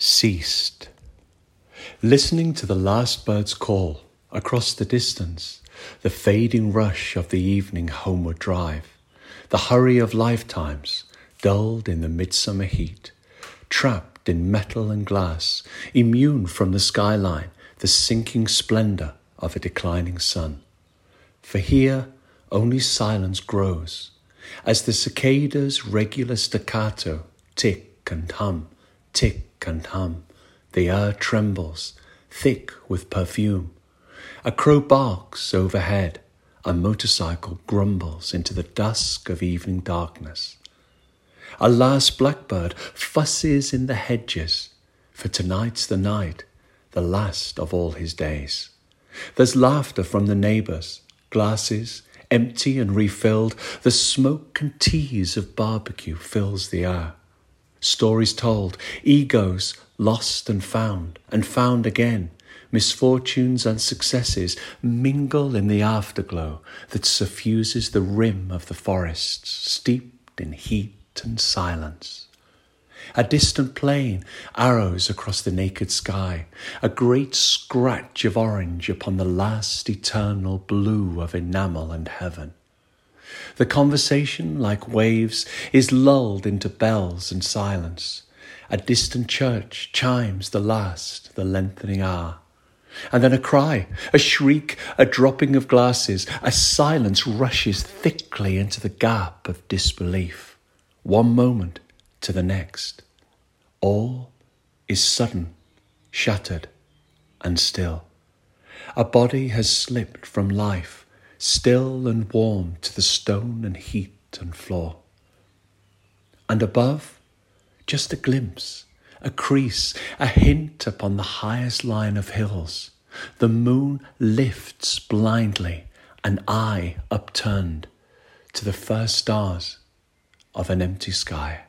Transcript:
ceased. Listening to the last bird's call across the distance, the fading rush of the evening homeward drive, the hurry of lifetimes dulled in the midsummer heat, trapped in metal and glass, immune from the skyline, the sinking splendor of a declining sun. For here only silence grows, as the cicada's regular staccato tick and hum, tick and hum. The air trembles, thick with perfume. A crow barks overhead. A motorcycle grumbles into the dusk of evening darkness. A last blackbird fusses in the hedges, for tonight's the night, the last of all his days. There's laughter from the neighbors, glasses empty and refilled, the smoke and tease of barbecue fills the air stories told, egos lost and found, and found again. Misfortunes and successes mingle in the afterglow that suffuses the rim of the forests, steeped in heat and silence. A distant plane, arrows across the naked sky, a great scratch of orange upon the last eternal blue of enamel and heaven. The conversation, like waves, is lulled into bells and silence. A distant church chimes the last, the lengthening hour. And then a cry, a shriek, a dropping of glasses, a silence rushes thickly into the gap of disbelief. One moment to the next. All is sudden, shattered, and still. A body has slipped from life still and warm to the stone and heat and floor. And above, just a glimpse, a crease, a hint upon the highest line of hills. The moon lifts blindly, an eye upturned to the first stars of an empty sky.